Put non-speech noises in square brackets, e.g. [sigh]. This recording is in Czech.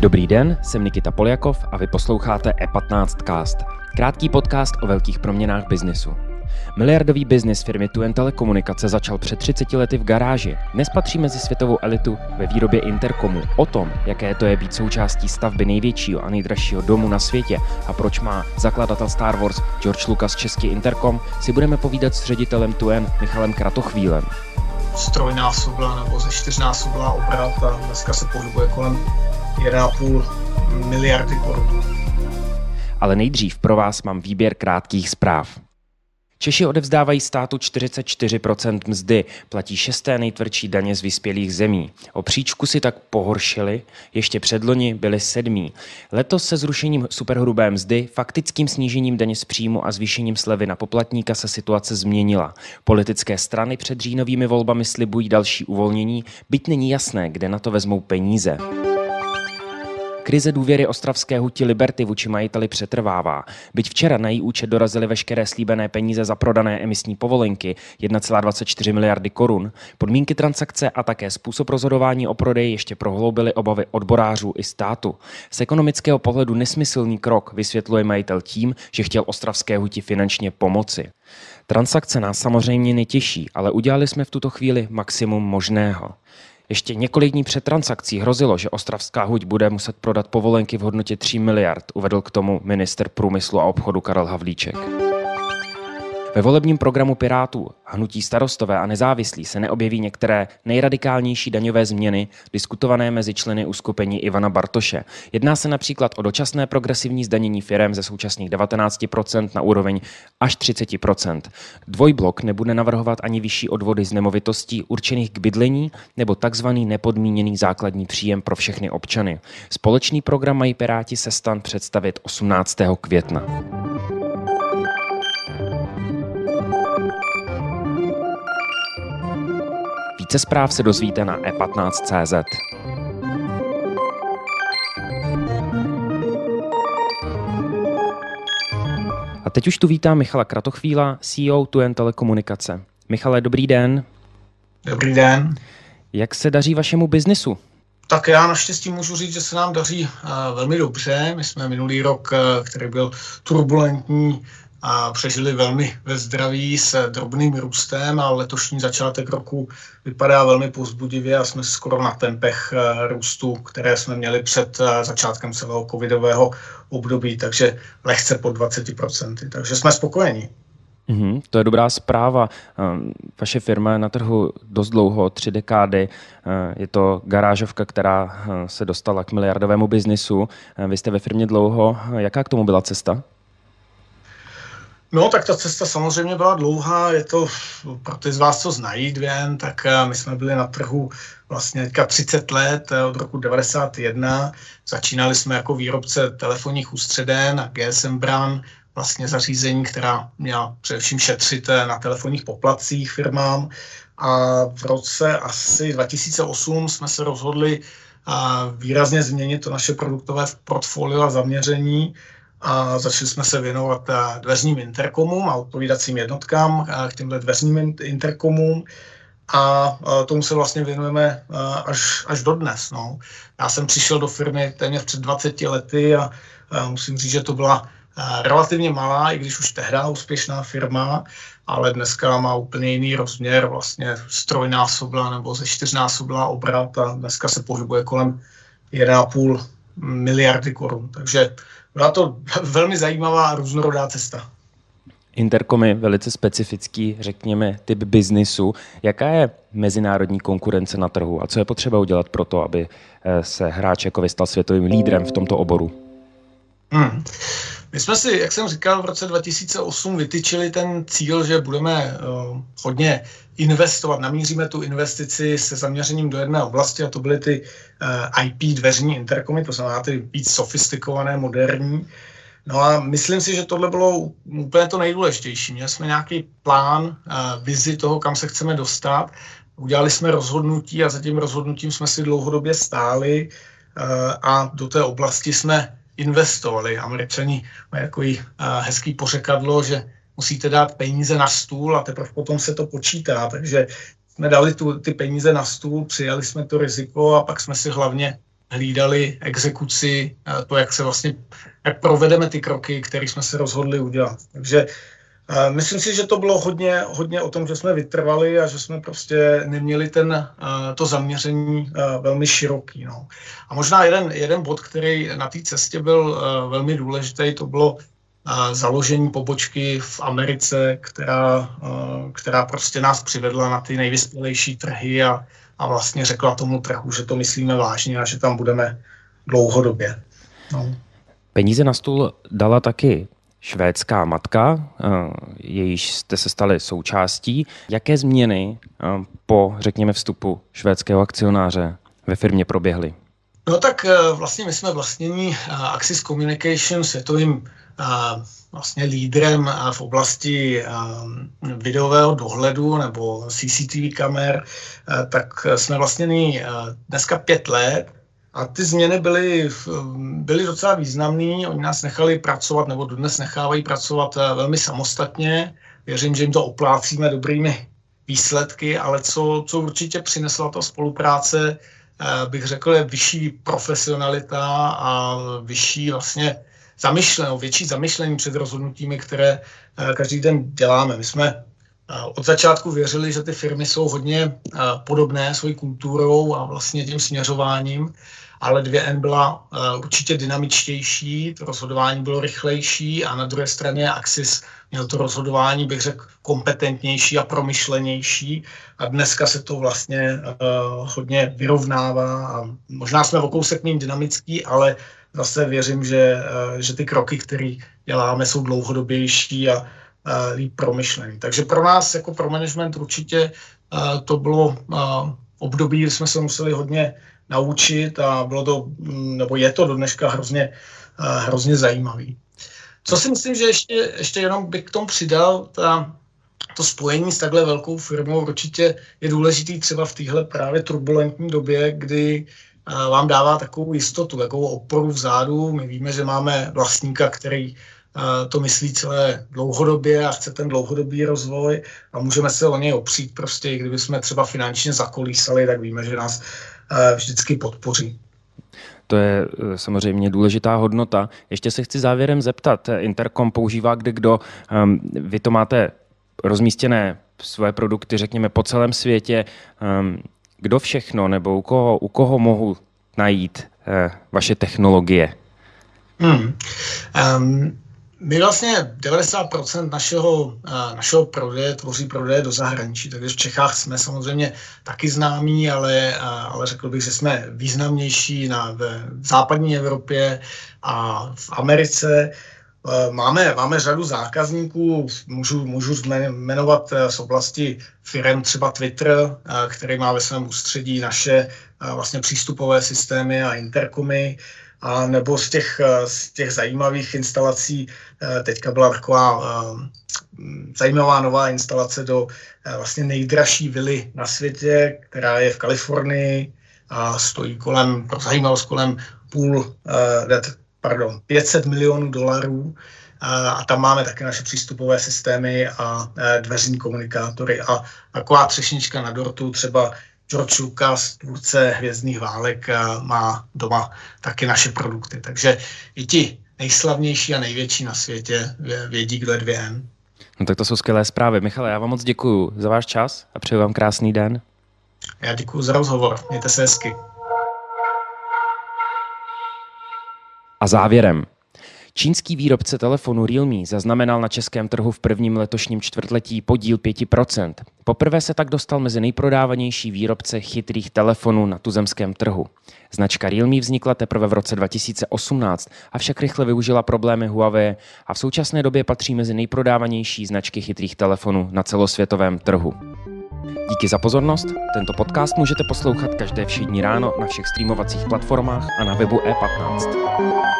Dobrý den, jsem Nikita Poljakov a vy posloucháte E15 Cast, krátký podcast o velkých proměnách biznesu. Miliardový biznis firmy Tuen Telekomunikace začal před 30 lety v garáži. Dnes patří mezi světovou elitu ve výrobě interkomu. O tom, jaké to je být součástí stavby největšího a nejdražšího domu na světě a proč má zakladatel Star Wars George Lucas český interkom, si budeme povídat s ředitelem Tuen Michalem Kratochvílem strojnásobila nebo ze čtyřnásobila obrat a dneska se pohybuje kolem 1,5 miliardy korun. Ale nejdřív pro vás mám výběr krátkých zpráv. Češi odevzdávají státu 44% mzdy, platí šesté nejtvrdší daně z vyspělých zemí. O příčku si tak pohoršili, ještě předloni byli sedmí. Letos se zrušením superhrubé mzdy, faktickým snížením daně z příjmu a zvýšením slevy na poplatníka se situace změnila. Politické strany před říjnovými volbami slibují další uvolnění, byť není jasné, kde na to vezmou peníze. Krize důvěry ostravské huti Liberty vůči majiteli přetrvává. Byť včera na její účet dorazily veškeré slíbené peníze za prodané emisní povolenky 1,24 miliardy korun, podmínky transakce a také způsob rozhodování o prodeji ještě prohloubily obavy odborářů i státu. Z ekonomického pohledu nesmyslný krok vysvětluje majitel tím, že chtěl ostravské huti finančně pomoci. Transakce nás samozřejmě netěší, ale udělali jsme v tuto chvíli maximum možného. Ještě několik dní před transakcí hrozilo, že Ostravská huť bude muset prodat povolenky v hodnotě 3 miliard, uvedl k tomu minister průmyslu a obchodu Karel Havlíček. Ve volebním programu Pirátů, hnutí starostové a nezávislí se neobjeví některé nejradikálnější daňové změny diskutované mezi členy uskupení Ivana Bartoše. Jedná se například o dočasné progresivní zdanění firem ze současných 19% na úroveň až 30%. Dvojblok nebude navrhovat ani vyšší odvody z nemovitostí určených k bydlení nebo takzvaný nepodmíněný základní příjem pro všechny občany. Společný program mají Piráti se stan představit 18. května. Více zpráv se dozvíte na e15.cz. A teď už tu vítám Michala Kratochvíla, CEO Tuen Telekomunikace. Michale, dobrý den. Dobrý den. Jak se daří vašemu biznisu? Tak já naštěstí můžu říct, že se nám daří uh, velmi dobře. My jsme minulý rok, uh, který byl turbulentní, a přežili velmi ve zdraví s drobným růstem a letošní začátek roku vypadá velmi pozbudivě a jsme skoro na tempech eh, růstu, které jsme měli před eh, začátkem celého covidového období, takže lehce pod 20%. Takže jsme spokojeni. Mm-hmm, to je dobrá zpráva. Ehm, vaše firma je na trhu dost dlouho, tři dekády. Eh, je to garážovka, která se dostala k miliardovému biznisu. Vy jste ve firmě dlouho. Jaká k tomu byla cesta? No, tak ta cesta samozřejmě byla dlouhá, je to pro ty z vás, co znají Dvěn, tak eh, my jsme byli na trhu vlastně teďka 30 let, eh, od roku 91. Začínali jsme jako výrobce telefonních ústředen a GSM Bran, vlastně zařízení, která měla především šetřit eh, na telefonních poplatcích firmám. A v roce asi 2008 jsme se rozhodli výrazně změnit to naše produktové portfolio a zaměření a začali jsme se věnovat eh, dveřním interkomům a odpovídacím jednotkám eh, k těmhle dveřním interkomům a eh, tomu se vlastně věnujeme až, až do dnes. No. Já jsem přišel do firmy téměř před 20 lety a musím říct, že to byla relativně malá, i když už tehdy úspěšná firma, ale dneska má úplně jiný rozměr, vlastně strojnásobila nebo ze čtyřnásobila obrat a dneska se pohybuje kolem 1,5 miliardy korun. Takže byla to [laughs] velmi zajímavá a různorodá cesta. Intercom je velice specifický, řekněme, typ biznisu. Jaká je mezinárodní konkurence na trhu a co je potřeba udělat pro to, aby eh, se hráč jako stal světovým lídrem v tomto oboru? Hmm. My jsme si, jak jsem říkal, v roce 2008 vytyčili ten cíl, že budeme uh, hodně investovat, namíříme tu investici se zaměřením do jedné oblasti a to byly ty uh, IP dveřní interkomy, to znamená ty víc sofistikované, moderní. No a myslím si, že tohle bylo úplně to nejdůležitější. Měli jsme nějaký plán, uh, vizi toho, kam se chceme dostat. Udělali jsme rozhodnutí a za tím rozhodnutím jsme si dlouhodobě stáli a do té oblasti jsme investovali. Američani mají takový uh, hezký pořekadlo, že musíte dát peníze na stůl a teprve potom se to počítá. Takže jsme dali tu, ty peníze na stůl, přijali jsme to riziko a pak jsme si hlavně hlídali exekuci, to, jak se vlastně, jak provedeme ty kroky, které jsme se rozhodli udělat. Takže Myslím si, že to bylo hodně, hodně o tom, že jsme vytrvali a že jsme prostě neměli ten, to zaměření velmi široký. No. A možná jeden, jeden bod, který na té cestě byl velmi důležitý, to bylo založení pobočky v Americe, která, která prostě nás přivedla na ty nejvyspělejší trhy a, a vlastně řekla tomu trhu, že to myslíme vážně a že tam budeme dlouhodobě. No. Peníze na stůl dala taky švédská matka, eh, jejíž jste se stali součástí. Jaké změny eh, po, řekněme, vstupu švédského akcionáře ve firmě proběhly? No tak eh, vlastně my jsme vlastnění Axis Communication světovým vlastně lídrem v oblasti videového dohledu nebo CCTV kamer, tak jsme vlastnění dneska pět let a ty změny byly, byly docela významné. Oni nás nechali pracovat, nebo dnes nechávají pracovat eh, velmi samostatně. Věřím, že jim to oplácíme dobrými výsledky, ale co, co určitě přinesla ta spolupráce, eh, bych řekl, je vyšší profesionalita a vyšší vlastně zamyšlení, větší zamyšlení před rozhodnutími, které eh, každý den děláme. My jsme od začátku věřili, že ty firmy jsou hodně podobné svojí kulturou a vlastně tím směřováním ale 2N byla určitě dynamičtější, to rozhodování bylo rychlejší a na druhé straně Axis měl to rozhodování, bych řekl, kompetentnější a promyšlenější. A dneska se to vlastně hodně vyrovnává možná jsme o kousek méně dynamický, ale zase věřím, že, že ty kroky, které děláme, jsou dlouhodobější a líp promyšlený. Takže pro nás jako pro management určitě uh, to bylo uh, období, kdy jsme se museli hodně naučit a bylo to, mm, nebo je to do dneška hrozně, eh, hrozně zajímavý. Co si myslím, že ještě, ještě jenom bych k tomu přidal, ta, to spojení s takhle velkou firmou určitě je důležitý třeba v téhle právě turbulentní době, kdy eh, vám dává takovou jistotu, takovou oporu vzadu. My víme, že máme vlastníka, který eh, to myslí celé dlouhodobě a chce ten dlouhodobý rozvoj a můžeme se o něj opřít prostě, i kdyby jsme třeba finančně zakolísali, tak víme, že nás vždycky podpoří. To je eh, samozřejmě důležitá hodnota. Ještě se chci závěrem zeptat. Intercom používá kde kdo. Ehm, vy to máte rozmístěné svoje produkty, řekněme, po celém světě. Ehm, kdo všechno nebo u koho, u koho mohu najít eh, vaše technologie? Hmm. Um, my vlastně 90% našeho, našeho prodeje tvoří prodeje do zahraničí, takže v Čechách jsme samozřejmě taky známí, ale, ale řekl bych, že jsme významnější na, v západní Evropě a v Americe. Máme, máme řadu zákazníků, můžu, můžu jmenovat z oblasti firm třeba Twitter, který má ve svém ústředí naše vlastně přístupové systémy a interkomy a nebo z těch, eh, z těch zajímavých instalací eh, teďka byla taková eh, zajímavá nová instalace do vlastně nejdražší vily na světě, která je v Kalifornii a stojí kolem, pro zajímavost, kolem půl, pardon, 500 milionů dolarů. A tam máme také naše přístupové systémy a dveřní komunikátory. A taková třešnička na dortu třeba George Lucas, tvůrce Hvězdných válek, má doma taky naše produkty. Takže i ti nejslavnější a největší na světě vědí, kdo je 2N. No tak to jsou skvělé zprávy. Michale, já vám moc děkuji za váš čas a přeju vám krásný den. Já děkuji za rozhovor. Mějte se hezky. A závěrem. Čínský výrobce telefonu Realme zaznamenal na českém trhu v prvním letošním čtvrtletí podíl 5%. Poprvé se tak dostal mezi nejprodávanější výrobce chytrých telefonů na tuzemském trhu. Značka Realme vznikla teprve v roce 2018, avšak rychle využila problémy Huawei a v současné době patří mezi nejprodávanější značky chytrých telefonů na celosvětovém trhu. Díky za pozornost. Tento podcast můžete poslouchat každé všední ráno na všech streamovacích platformách a na webu e15.